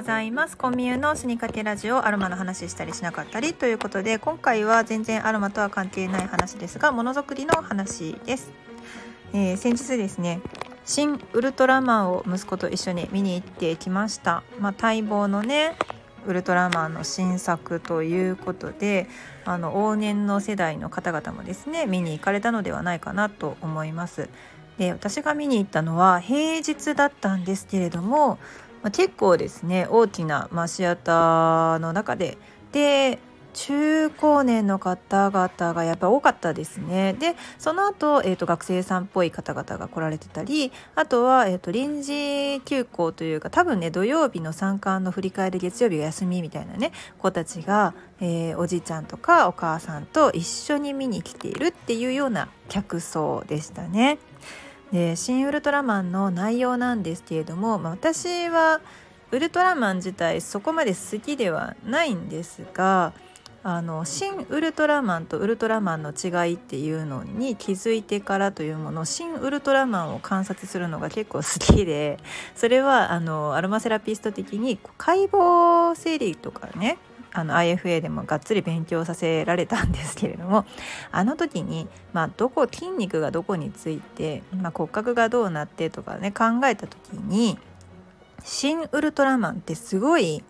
ございます。コンミューの死にかけラジオアロマの話したりしなかったりということで今回は全然アロマとは関係ない話ですがものづくりの話です、えー、先日ですね新ウルトラマンを息子と一緒に見に行ってきました。まあ、待望のねウルトラマンの新作ということであの往年の世代の方々もですね見に行かれたのではないかなと思います。で私が見に行ったのは平日だったんですけれどもまあ、結構ですね大きな、まあ、シアターの中でで中高年の方々がやっぱ多かったですね。でその後、えーと、学生さんっぽい方々が来られてたりあとは、えーと、臨時休校というか多分ね土曜日の参観の振り替えで月曜日が休みみたいなね子たちが、えー、おじいちゃんとかお母さんと一緒に見に来ているっていうような客層でしたね。で「新ウルトラマン」の内容なんですけれども、まあ、私はウルトラマン自体そこまで好きではないんですがあの新ウルトラマンとウルトラマンの違いっていうのに気づいてからというもの新ウルトラマンを観察するのが結構好きでそれはあのアロマセラピスト的に解剖生理とかねあの IFA でもがっつり勉強させられたんですけれども あの時に、まあ、どこ筋肉がどこについて、まあ、骨格がどうなってとかね考えた時に新ウルトラマンってすごい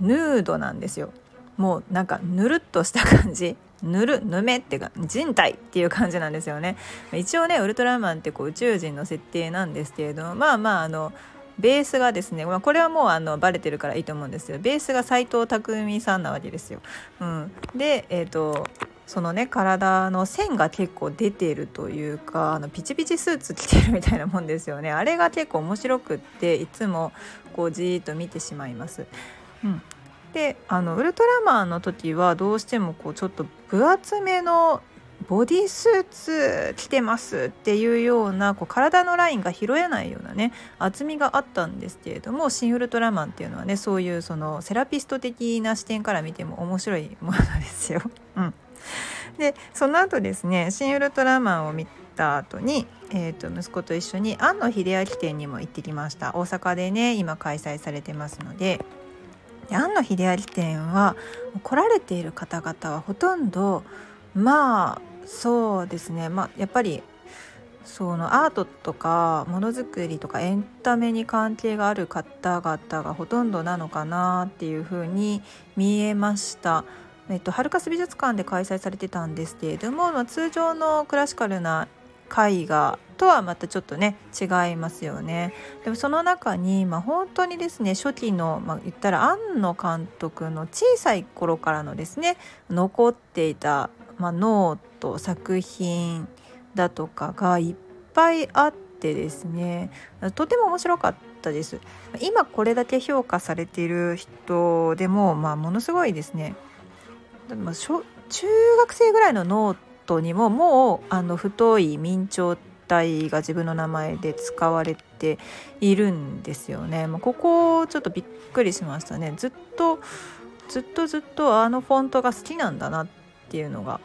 ヌードなんですよ。もうなんかぬるっとした感じ。ぬるぬめっていうか人体っていう感じなんですよね。一応ねウルトラマンってこう宇宙人の設定なんですけれどもまあまああのベースがですね、まあ、これはもうあのバレてるからいいと思うんですけどベースが斎藤工さんなわけですよ。うん、で、えーと、そのね体の線が結構出てるというかあのピチピチスーツ着てるみたいなもんですよねあれが結構面白くっていつもこうじーっと見てしまいます。うん、であのウルトラマンの時はどうしてもこうちょっと分厚めのボディスーツ着てますっていうようなこう体のラインが拾えないようなね厚みがあったんですけれども「シン・ウルトラマン」っていうのはねそういうそのセラピスト的な視点から見ても面白いものですよ。うん、でその後ですね「シン・ウルトラマン」を見た後に、えー、と息子と一緒に庵野秀明店にも行ってきました大阪でね今開催されてますので。庵野秀明店は来られている方々はほとんどまあそうですねまあやっぱりそのアートとかものづくりとかエンタメに関係がある方々がほとんどなのかなっていうふうに見えました。えっと、ハルカス美術館で開催されてたんですけれども、まあ、通常のクラシカルな絵画とはまたちょっとね違いますよねでもその中に、まあ、本当にですね初期の、まあ、言ったら庵野監督の小さい頃からのですね残っていた、まあ、ノート作品だとかがいっぱいあってですねとても面白かったです。今これだけ評価されている人でも、まあ、ものすごいですね、まあ、中学生ぐらいのノートにももうあの太い明朝体が自分の名前で使われているんですよね、まあ、ここちょっとびっくりしましたね。ずっとずっとずっとあのフォントが好きなんだなっていうのが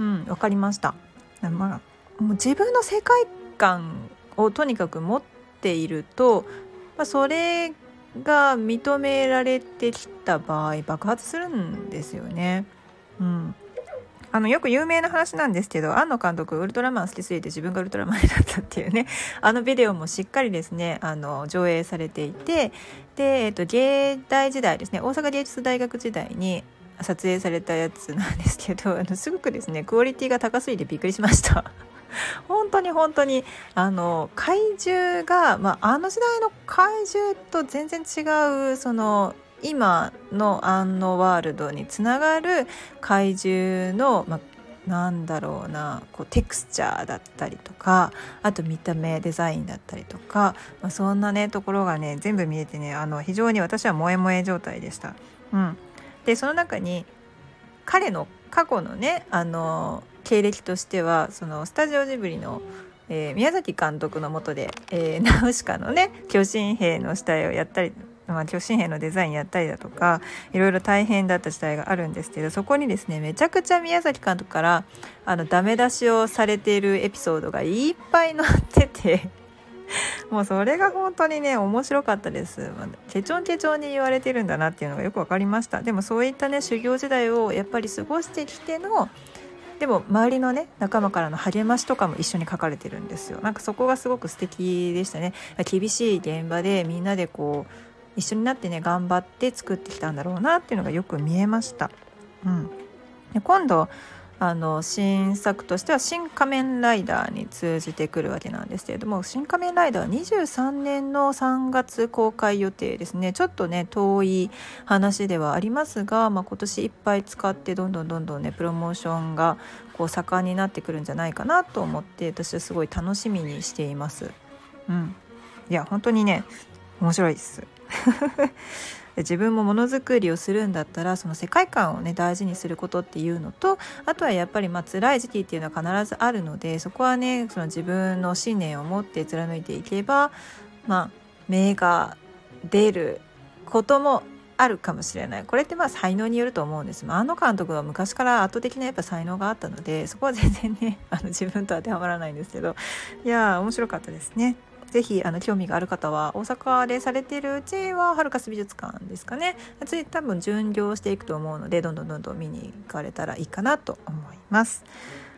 うん、分かりました。まあ、もう自分の世界観をとにかく持っていると、まあ、それが認められてきた場合爆発するんですよね。うん、あのよく有名な話なんですけど庵野監督ウルトラマン好きすぎて自分がウルトラマンになったっていうね あのビデオもしっかりですねあの上映されていてで、えっと、芸大時代ですね大阪芸術大学時代に撮影されたやつなんですけど あのすごくですねクオリティが高すぎてびっくりしました 本当に本当にあの怪獣が、まあ、あの時代の怪獣と全然違うその今のアンノワールドにつながる怪獣の、まあ、なんだろうなこうテクスチャーだったりとかあと見た目デザインだったりとか、まあ、そんなねところがね全部見えてねあの非常に私は萌え萌え状態でした。うん、でその中に彼の過去のねあの経歴としてはそのスタジオジブリの、えー、宮崎監督のもとで、えー、ナウシカのね巨神兵の死体をやったりまあ、巨神兵のデザインやったりだとかいろいろ大変だった時代があるんですけどそこにですねめちゃくちゃ宮崎監督からあのダメ出しをされているエピソードがいっぱい載っててもうそれが本当にね面白かったです。ケチョンケチョンに言われてるんだなっていうのがよく分かりました。でもそういったね修行時代をやっぱり過ごしてきてのでも周りのね仲間からの励ましとかも一緒に書かれてるんですよ。なんかそこがすごく素敵でしたね。厳しい現場でみんなでこう一緒になってね頑張って作ってきたんだろうなっていうのがよく見えました。うん、で今度あの新作としては「新仮面ライダー」に通じてくるわけなんですけれども「新仮面ライダー」は23年の3月公開予定ですねちょっとね遠い話ではありますが、まあ、今年いっぱい使ってどんどんどんどんねプロモーションがこう盛んになってくるんじゃないかなと思って私はすごい楽しみにしています。うん、いや本当にね面白いです。自分もものづくりをするんだったらその世界観をね大事にすることっていうのとあとはやっぱりまあ辛い時期っていうのは必ずあるのでそこはねその自分の信念を持って貫いていけばまあ芽が出ることもあるかもしれないこれってまあ才能によると思うんですあの監督は昔から圧倒的なやっぱ才能があったのでそこは全然ねあの自分と当てはまらないんですけどいや面白かったですね。ぜひあの興味がある方は大阪でされているうちはハルカス美術館ですかね次多分巡業していくと思うのでどんどんどんどん見に行かれたらいいかなと思います。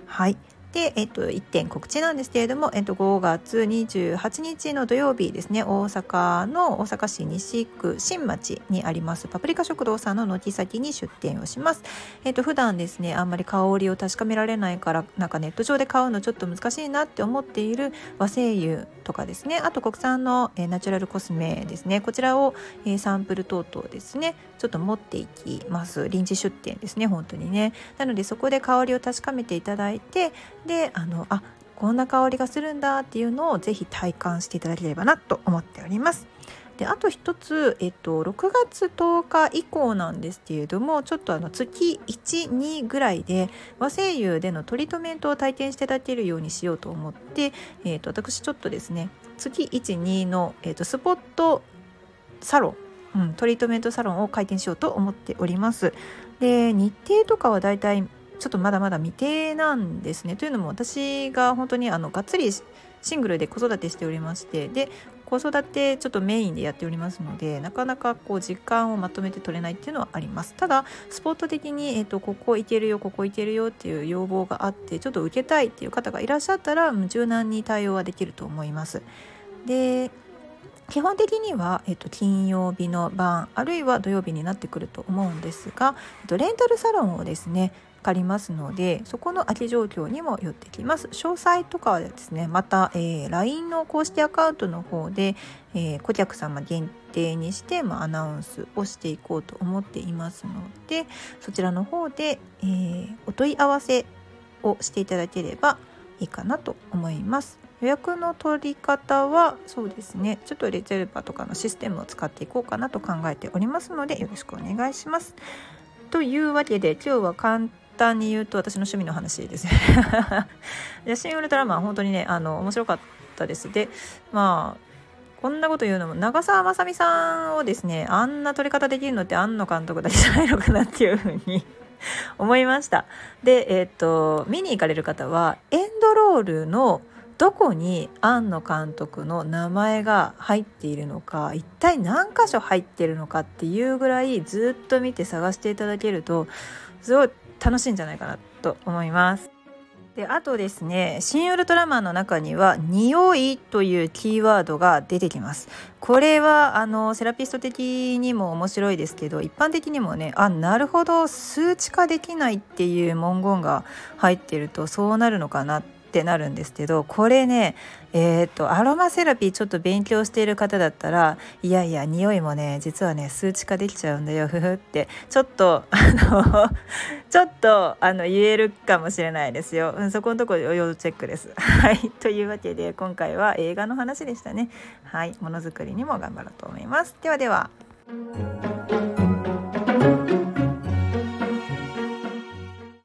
はいで、えっと、1点告知なんですけれども、えっと、5月28日の土曜日ですね、大阪の大阪市西区新町にありますパプリカ食堂さんの軒先に出店をします。えっと、普段ですね、あんまり香りを確かめられないから、なんかネット上で買うのちょっと難しいなって思っている和精油とかですね、あと国産の、えナチュラルコスメですね、こちらを、えサンプル等々ですね、ちょっと持っていきます。臨時出店ですね、本当にね。なので、そこで香りを確かめていただいて、であのあこんな香りがするんだっていうのをぜひ体感していただければなと思っております。であと一つ、えっと、6月10日以降なんですけれどもちょっとあの月12ぐらいで和製油でのトリートメントを体験していただけるようにしようと思って、えっと、私ちょっとですね月12の、えっと、スポットサロン、うん、トリートメントサロンを開店しようと思っております。で日程とかはだいたいちょっとまだまだ未定なんですね。というのも私が本当にあのがっつりシングルで子育てしておりましてで子育てちょっとメインでやっておりますのでなかなかこう時間をまとめて取れないっていうのはありますただスポット的に、えーと、ここ行けるよここ行けるよっていう要望があってちょっと受けたいっていう方がいらっしゃったら柔軟に対応はできると思いますで基本的には、えっと、金曜日の晩あるいは土曜日になってくると思うんですが、えっと、レンタルサロンをですねかりますのでそこの空き状況にもよってきます。詳細とかはですねまた、えー、LINE の公式アカウントの方で、えー、顧客様限定にして、まあ、アナウンスをしていこうと思っていますのでそちらの方で、えー、お問い合わせをしていただければいいかなと思います。予約の取り方はそうですね。ちょっとレゼルバとかのシステムを使っていこうかなと考えておりますのでよろしくお願いします。というわけで今日は簡単に言うと私の趣味の話です。ねでシン・ウルトラマン本当にねあの面白かったです。でまあこんなこと言うのも長澤まさみさんをですねあんな撮り方できるのって庵野監督だけじゃないのかなっていうふうに 思いました。でえっ、と見に行かれる方はエンドロールのどこに庵野監督の名前が入っているのか一体何箇所入ってるのかっていうぐらいずっと見て探していただけるとすごい楽しいんじゃないかなと思います。であとですね「新ウルトラマン」の中には「匂い」というキーワードが出てきます。これはあのセラピスト的にも面白いですけど一般的にもねあなるほど数値化できないっていう文言が入ってるとそうなるのかなってってなるんですけどこれねえー、っとアロマセラピーちょっと勉強している方だったらいやいや匂いもね実はね数値化できちゃうんだよふふってちょっとあの ちょっとあの言えるかもしれないですよ、うん、そこのところ要チェックです。はいというわけで今回は映画の話でしたね。はいものづくりにも頑張ろうと思います。ではでは。